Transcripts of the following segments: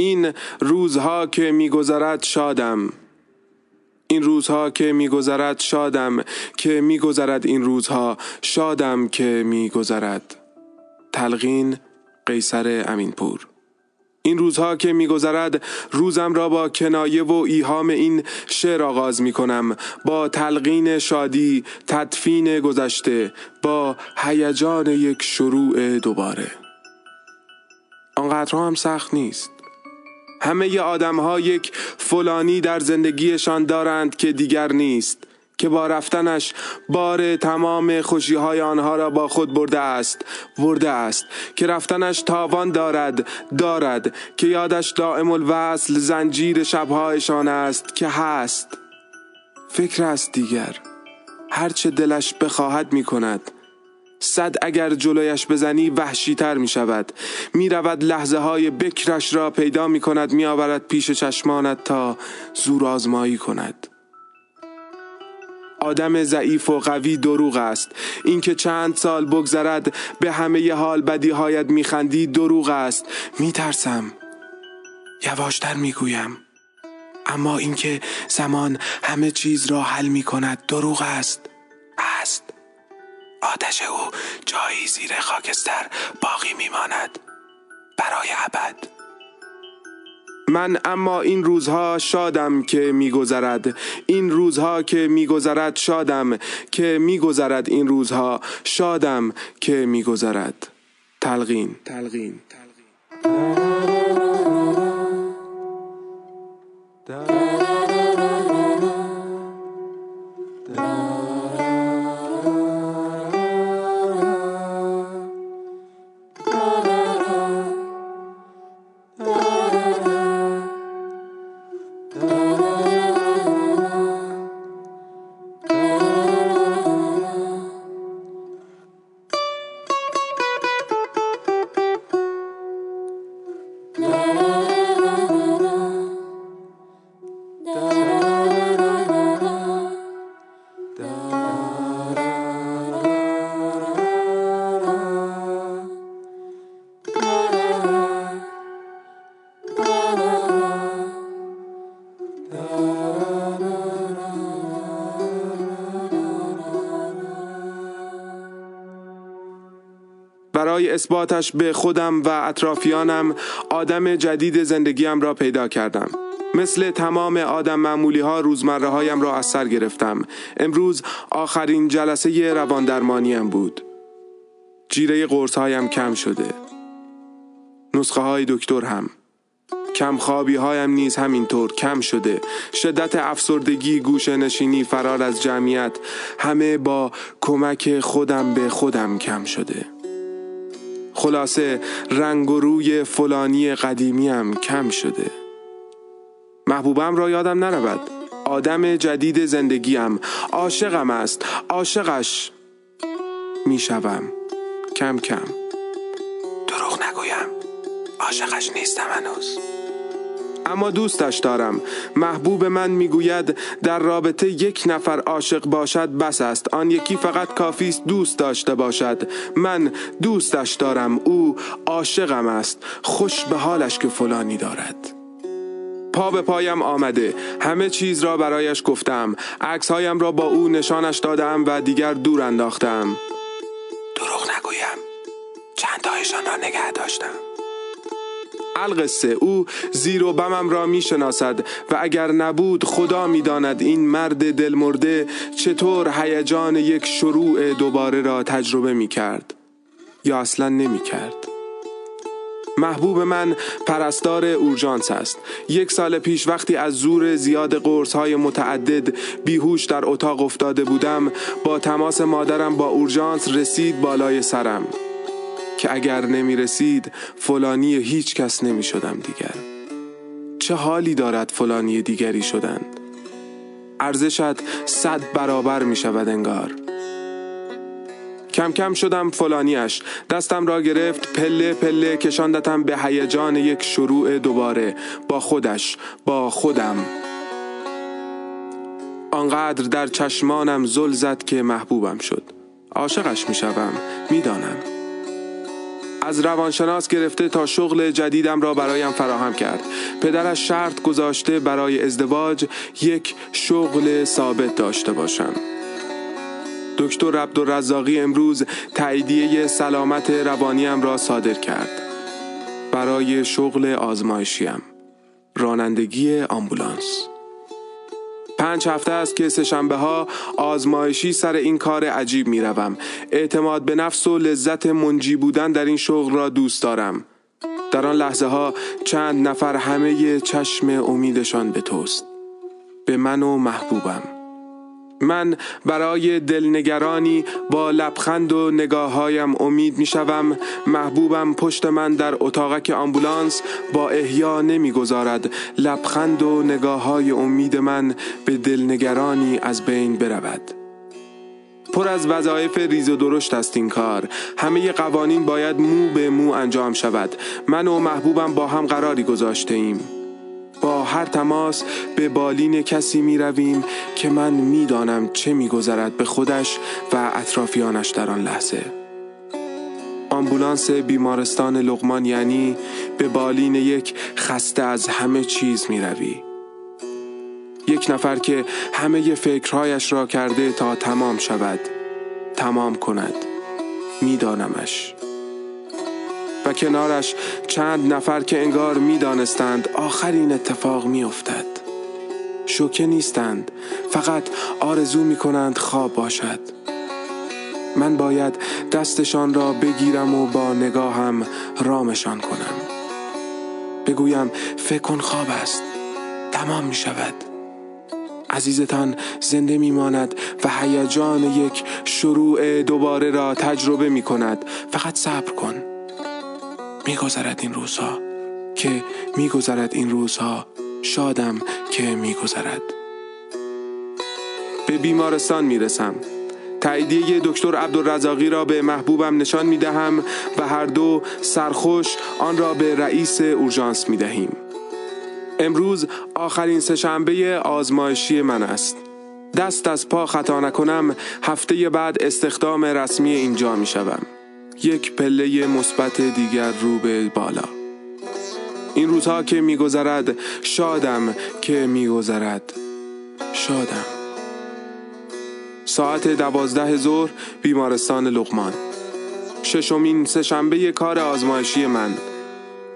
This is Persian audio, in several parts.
این روزها که میگذرد شادم. این روزها که میگذرد شادم که میگذرد این روزها شادم که میگذرد. تلقین قیصر امینپور. این روزها که میگذرد روزم را با کنایه و ایهام این شعر آغاز می کنم با تلقین شادی تدفین گذشته با هیجان یک شروع دوباره. آنقدرها هم سخت نیست. همه آدم ها یک فلانی در زندگیشان دارند که دیگر نیست که با رفتنش بار تمام خوشی های آنها را با خود برده است برده است. که رفتنش تاوان دارد دارد. که یادش دائم الوصل زنجیر شبهایشان است که هست. فکر است دیگر هرچه دلش بخواهد می کند صد اگر جلویش بزنی وحشیتر می شود می رود لحظه های بکرش را پیدا می کند می آورد پیش چشمانت تا زور آزمایی کند. آدم ضعیف و قوی دروغ است. اینکه چند سال بگذرد به همه حال بدی هایت میخندی دروغ است. میترسم. یواشتر می‌گویم. اما اینکه زمان همه چیز را حل می کند دروغ است. است. آتش او جایی زیر خاکستر باقی میماند. برای ابد. من اما این روزها شادم که میگذرد. این روزها که میگذرد شادم که میگذرد. این روزها شادم که میگذرد. تلقین. تلقین. اثباتش به خودم و اطرافیانم آدم جدید زندگیم را پیدا کردم. مثل تمام آدم معمولی ها روزمره هایم را از سر گرفتم. امروز آخرین جلسه روان درمانیم بود. جیره قرص هایم کم شده. نسخه های دکتر هم. کم خوابی هایم نیز همینطور کم شده. شدت افسردگی گوش نشینی فرار از جمعیت همه با کمک خودم به خودم کم شده. خلاصه رنگ و روی فلانی قدیمیم کم شده. محبوبم را یادم نرود. آدم جدید زندگیم. عاشقم است. عاشقش می‌شوم. کم کم. دروغ نگویم. عاشقش نیستم هنوز. اما دوستش دارم. محبوب من می‌گوید در رابطه یک نفر عاشق باشد بس است. آن یکی فقط کافی است دوست داشته باشد. من دوستش دارم او عاشقم است. خوش به حالش که فلانی دارد. پا به پایم آمده. همه چیز را برایش گفتم. عکسهایم را با او نشانش دادم و دیگر دور انداختم. دروغ نگویم. چند تایشان را نگه داشتم. القصه او زیر و بمم را می شناسد و اگر نبود خدا می داند این مرد دلمرده چطور هیجان یک شروع دوباره را تجربه می کرد یا اصلا نمی کرد محبوب من پرستار اورژانس است. یک سال پیش وقتی از زور زیاد قرص های متعدد بیهوش در اتاق افتاده بودم با تماس مادرم با اورژانس رسید بالای سرم. که اگر نمی رسید فلانی هیچ کس نمی شدم دیگر. چه حالی دارد فلانی دیگری شدن؟ ارزشت صد برابر می شود انگار. کم کم شدم فلانیش دستم را گرفت پله پله کشاندتم به هیجان یک شروع دوباره. با خودش با خودم. آنقدر در چشمانم زل زد که محبوبم شد. عاشقش می شوم می دانم از روانشناس گرفته تا شغل جدیدم را برایم فراهم کرد. پدرش شرط گذاشته برای ازدواج یک شغل ثابت داشته باشم. دکتر عبدالرزاقی امروز تاییدیه سلامت روانیم را صادر کرد. برای شغل آزمایشیم. رانندگی آمبولانس. پنج هفته است که سهشنبه ها آزمایشی سر این کار عجیب می روم. اعتماد به نفس و لذت منجی بودن در این شغل را دوست دارم. در آن لحظه ها چند نفر همه چشم امیدشان به توست. به من و محبوبم. من برای دلنگرانی با لبخند و نگاههایم امید می شوم محبوبم پشت من در اتاقک آمبولانس با احیا نمی‌گذارد. لبخند و نگاه های امید من به دلنگرانی از بین برود. پر از وظایف ریز و درشت است این کار. همه قوانین باید مو به مو انجام شود. من و محبوبم با هم قراری گذاشته ایم هر تماس به بالین کسی می رویم که من می‌دانم چه میگذرد به خودش و اطرافیانش در آن لحظه. آمبولانس بیمارستان لغمان یعنی به بالین یک خسته از همه چیز می روی. یک نفر که همه فکرهایش را کرده تا تمام شود تمام کند. میدانمش. کنارش چند نفر که انگار می‌دانستند آخرین اتفاق میافتد. شوکه نیستند فقط آرزو می کنند خواب باشد. من باید دستشان را بگیرم و با نگاهم رامشان کنم. بگویم فکر خواب است. تمام می شود عزیزتان زنده میماند و هیجان یک شروع دوباره را تجربه می کند فقط صبر کن. میگذرد این روزها که میگذرد این روزها شادم که میگذرد به بیمارستان می‌رسم تاییدیه دکتر عبدالرزاقی را به محبوبم نشان می دهم و هر دو سرخوش آن را به رئیس اورژانس می دهیم. امروز آخرین سهشنبه آزمایشی من است. دست از پا خطا نکنم هفته بعد استخدام رسمی اینجا می شوم. یک پله مثبت دیگر رو به بالا. این روزها که میگذرد شادم که میگذرد. شادم. ساعت دوازده ظهر بیمارستان لغمان ششمین سهشنبه کار آزمایشی من.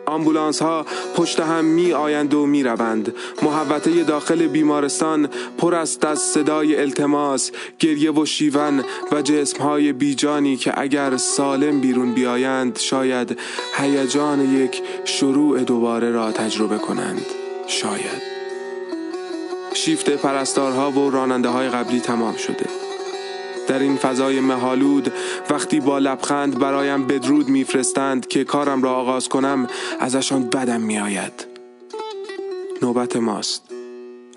آمبولانس ها پشت هم می آیند و می روند محوطه داخل بیمارستان پر است از صدای التماس گریه و شیون و جسم های بیجانی که اگر سالم بیرون بیایند شاید هیجان یک شروع دوباره را تجربه کنند. شاید. شیفت پرستارها و راننده های قبلی تمام شده. در این فضای مهالود وقتی با لبخند برایم بدرود میفرستند که کارم را آغاز کنم ازشان بدم میآید. نوبت ماست.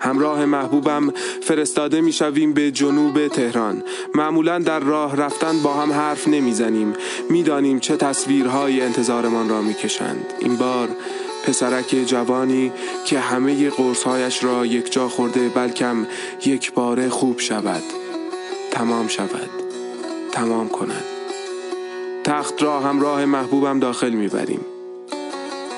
همراه محبوبم فرستاده می‌شویم به جنوب تهران. معمولا در راه رفتن با هم حرف نمی‌زنیم. می‌دانیم چه تصویرهای انتظارمان را می‌کشند. این بار پسرک جوانی که همه قرصهایش را یک جا خورده بلکم یک باره خوب شود. تمام شود. تمام کند. تخت را همراه محبوبم داخل می‌بریم.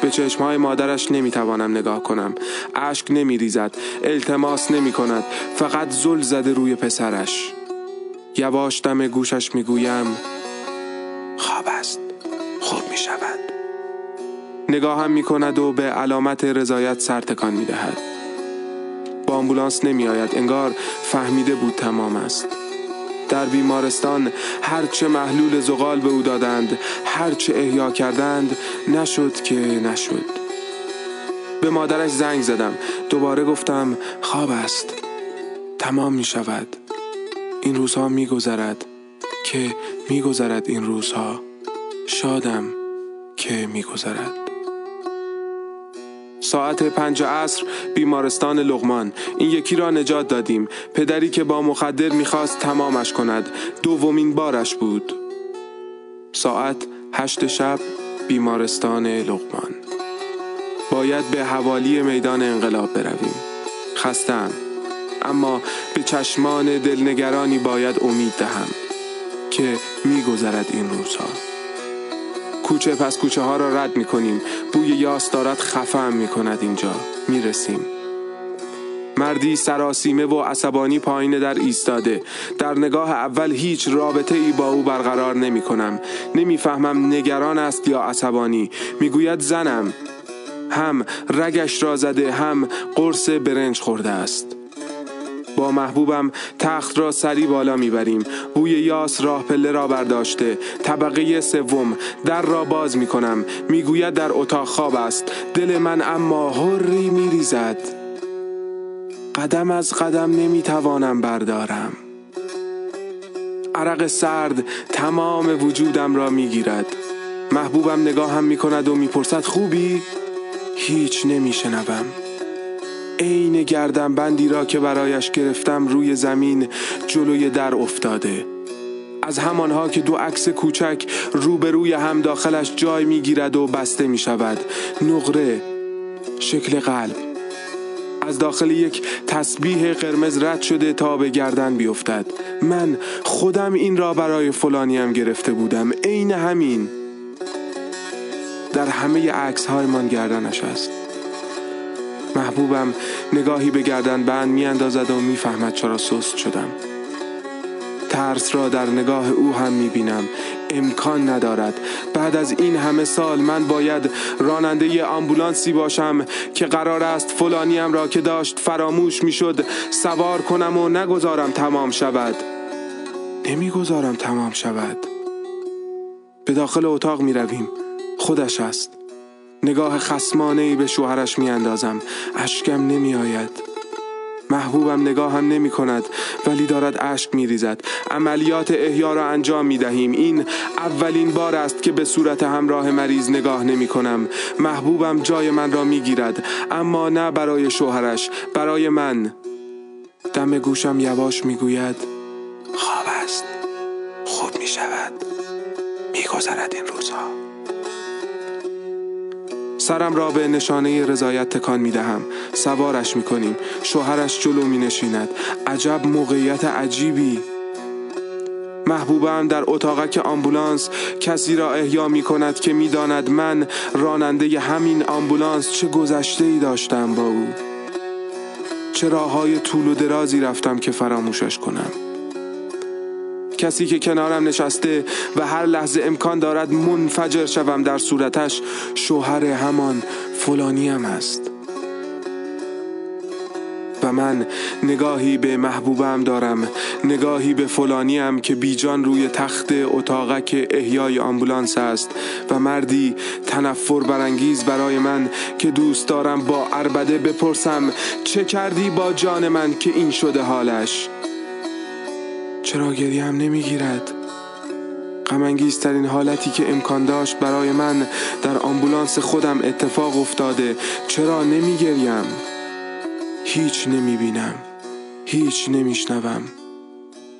به چشمهای مادرش نمی‌توانم نگاه کنم. اشک نمیریزد. التماس نمی کند فقط زل زده روی پسرش. یواش دم گوشش می‌گویم خواب است. خوب می شود نگاهم می کند و به علامت رضایت سر تکان می دهد با آمبولانس نمی آید انگار فهمیده بود تمام است. در بیمارستان هرچه محلول زغال به او دادند هرچه احیا کردند نشد که نشد. به مادرش زنگ زدم دوباره گفتم خواب است تمام می شود این روزها می گذرد که می گذرد این روزها. شادم که می گذرد ساعت پنج عصر بیمارستان لغمان این یکی را نجات دادیم. پدری که با مخدر می‌خواست تمامش کند. دومین بارش بود. ساعت هشت شب بیمارستان لغمان باید به حوالی میدان انقلاب برویم. خستم اما به چشمان دلنگرانی باید امید دهم که میگذرد این روزها. کوچه پس کوچه ها را رد می کنیم بوی یاس دارد خفم می کند اینجا. می رسیم مردی سراسیمه و عصبانی پایین در ایستاده. در نگاه اول هیچ رابطه ای با او برقرار نمی کنم نمی‌فهمم نگران است یا عصبانی. می‌گوید زنم. هم رگش را زده هم قرص برنج خورده است. با محبوبم تخت را سری بالا می‌بریم. بوی یاس راه پله را برداشته. طبقه سوم در را باز می‌کنم. می‌گوید در اتاق خواب است. دل من اما هری میریزد. قدم از قدم نمی‌توانم بردارم. عرق سرد تمام وجودم را می‌گیرد. محبوبم نگاهم می‌کند و می‌پرسد خوبی؟ هیچ نمیشنوم. عین گردم بندی را که برایش گرفتم روی زمین جلوی در افتاده. از همانها که دو عکس کوچک روبروی هم داخلش جای می‌گیرد و بسته می شود نقره شکل قلب. از داخل یک تسبیح قرمز رد شده تا به گردن بیفتد. من خودم این را برای فلانیم گرفته بودم. عین همین. در همه عکس من گردنش است. محبوبم. نگاهی به گردن بند میاندازد و می‌فهمد چرا سست شدم. ترس را در نگاه او هم می‌بینم. امکان ندارد. بعد از این همه سال من باید راننده آمبولانسی باشم که قرار است فلانیم را که داشت فراموش می‌شد سوار کنم و نگذارم تمام شود. نمی‌گذارم تمام شود. به داخل اتاق می رویم خودش است. نگاه خسمانه ای به شوهرش می اندازم اشکم نمی آید محبوبم نگاهم نمی کند ولی دارد اشک می ریزد عملیات احیا را انجام می دهیم این اولین بار است که به صورت همراه مریض نگاه نمی کنم محبوبم جای من را می گیرد اما نه برای شوهرش برای من. دم گوشم یواش می گوید خواب است. خوب می شود می گذرد این روزها. سرم را به نشانه رضایت تکان می دهم سوارش می کنیم شوهرش جلو می نشیند عجب موقعیت عجیبی. محبوبم در اتاقک آمبولانس کسی را احیا می کند که می داند من راننده همین آمبولانس چه گذشته ای داشتم با او. چه راه طول و درازی رفتم که فراموشش کنم. کسی که کنارم نشسته و هر لحظه امکان دارد منفجر شوم در صورتش شوهر همان فلانیم است. و من نگاهی به محبوبم دارم نگاهی به فلانیم که بیجان روی تخت اتاقک احیای آمبولانس است و مردی تنفر برانگیز برای من که دوست دارم با اربده بپرسم چه کردی با جان من که این شده حالش؟ چرا گریه هم نمی‌گیرد؟ غمانگیزترین حالتی که امکان داشت برای من در آمبولانس خودم اتفاق افتاده. چرا نمیگریم؟ هیچ نمی‌بینم. هیچ نمیشنوم.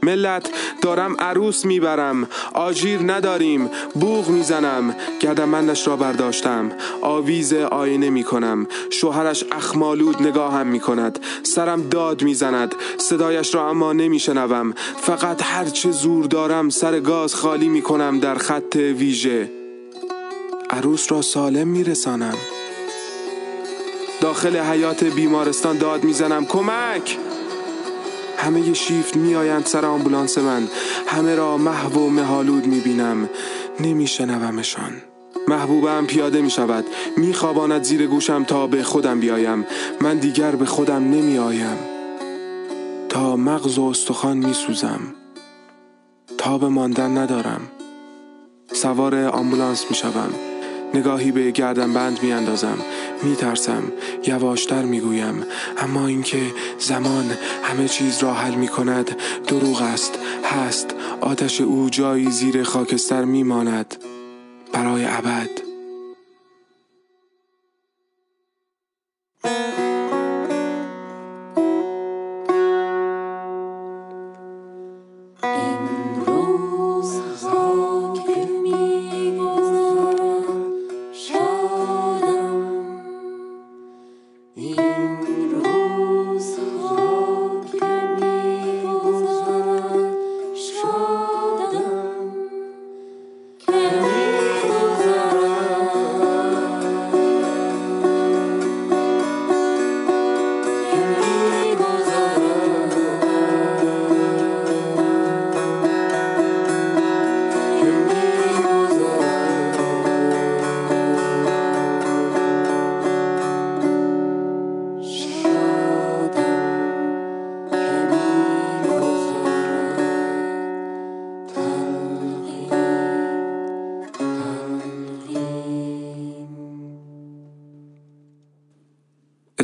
ملت دارم عروس می‌برم. آجیر نداریم بوغ می‌زنم. گردمندش را برداشتم. آویز آینه می‌کنم. شوهرش اخمالود نگاهم می‌کند. سرم داد می‌زند. صدایش را اما نمیشنوم. فقط هرچه زور دارم سر گاز خالی می‌کنم در خط ویژه. عروس را سالم میرسانم. داخل حیات بیمارستان داد می‌زنم. کمک! همه شیفت میآیند سر آمبولانس من. همه را محو و مهالود می‌بینم. نمیشنومشان. محبوبم پیاده می شود می خواباند زیر گوشم تا به خودم بیایم. من دیگر به خودم نمی آیم تا مغز و استخوان می سوزم به ماندن ندارم. سوار آمبولانس می شوم نگاهی به گردن بند می اندازم می ترسم یواشتر می گویم اما اینکه زمان همه چیز را حل می کند دروغ است هست. آتش او جایی زیر خاکستر می ماند برای ابد.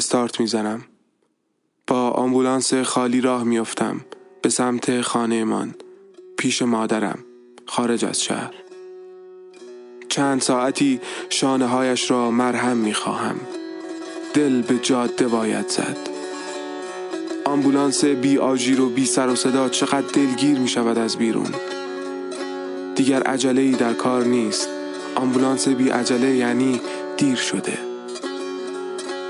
استارت می‌زنم. با آمبولانس خالی راه میافتم. به سمت خانهمان پیش مادرم. خارج از شهر. چند ساعتی شانه هایش را مرهم می‌خواهم. دل به جاده باید زد. آمبولانس بی آژیر و بی سر و صدا چقدر دلگیر می شود از بیرون. دیگر عجله در کار نیست. آمبولانس بی عجله یعنی دیر شده.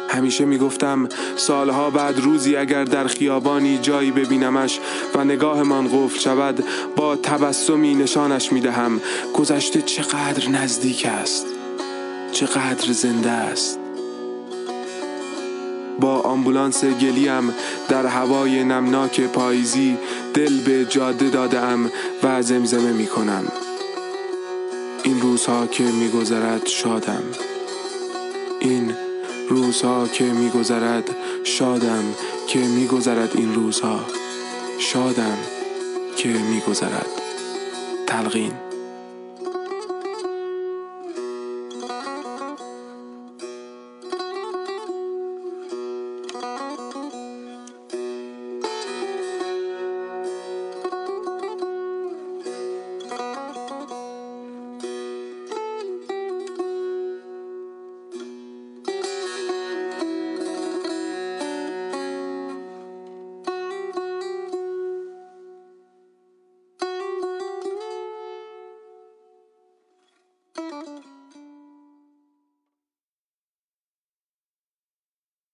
همیشه می‌گفتم سالها بعد روزی اگر در خیابانی جایی ببینمش و نگاهمان قفل شود با تبسمی نشانش می‌دهم گذشته چقدر نزدیک است چقدر زنده است. با آمبولانس گلیم در هوای نمناک پاییزی دل به جاده دادم و زمزمه می کنم این روزها که میگذرد شادم. این روزها که میگذرد شادم که میگذرد این روزها. شادم که میگذرد. تلقین.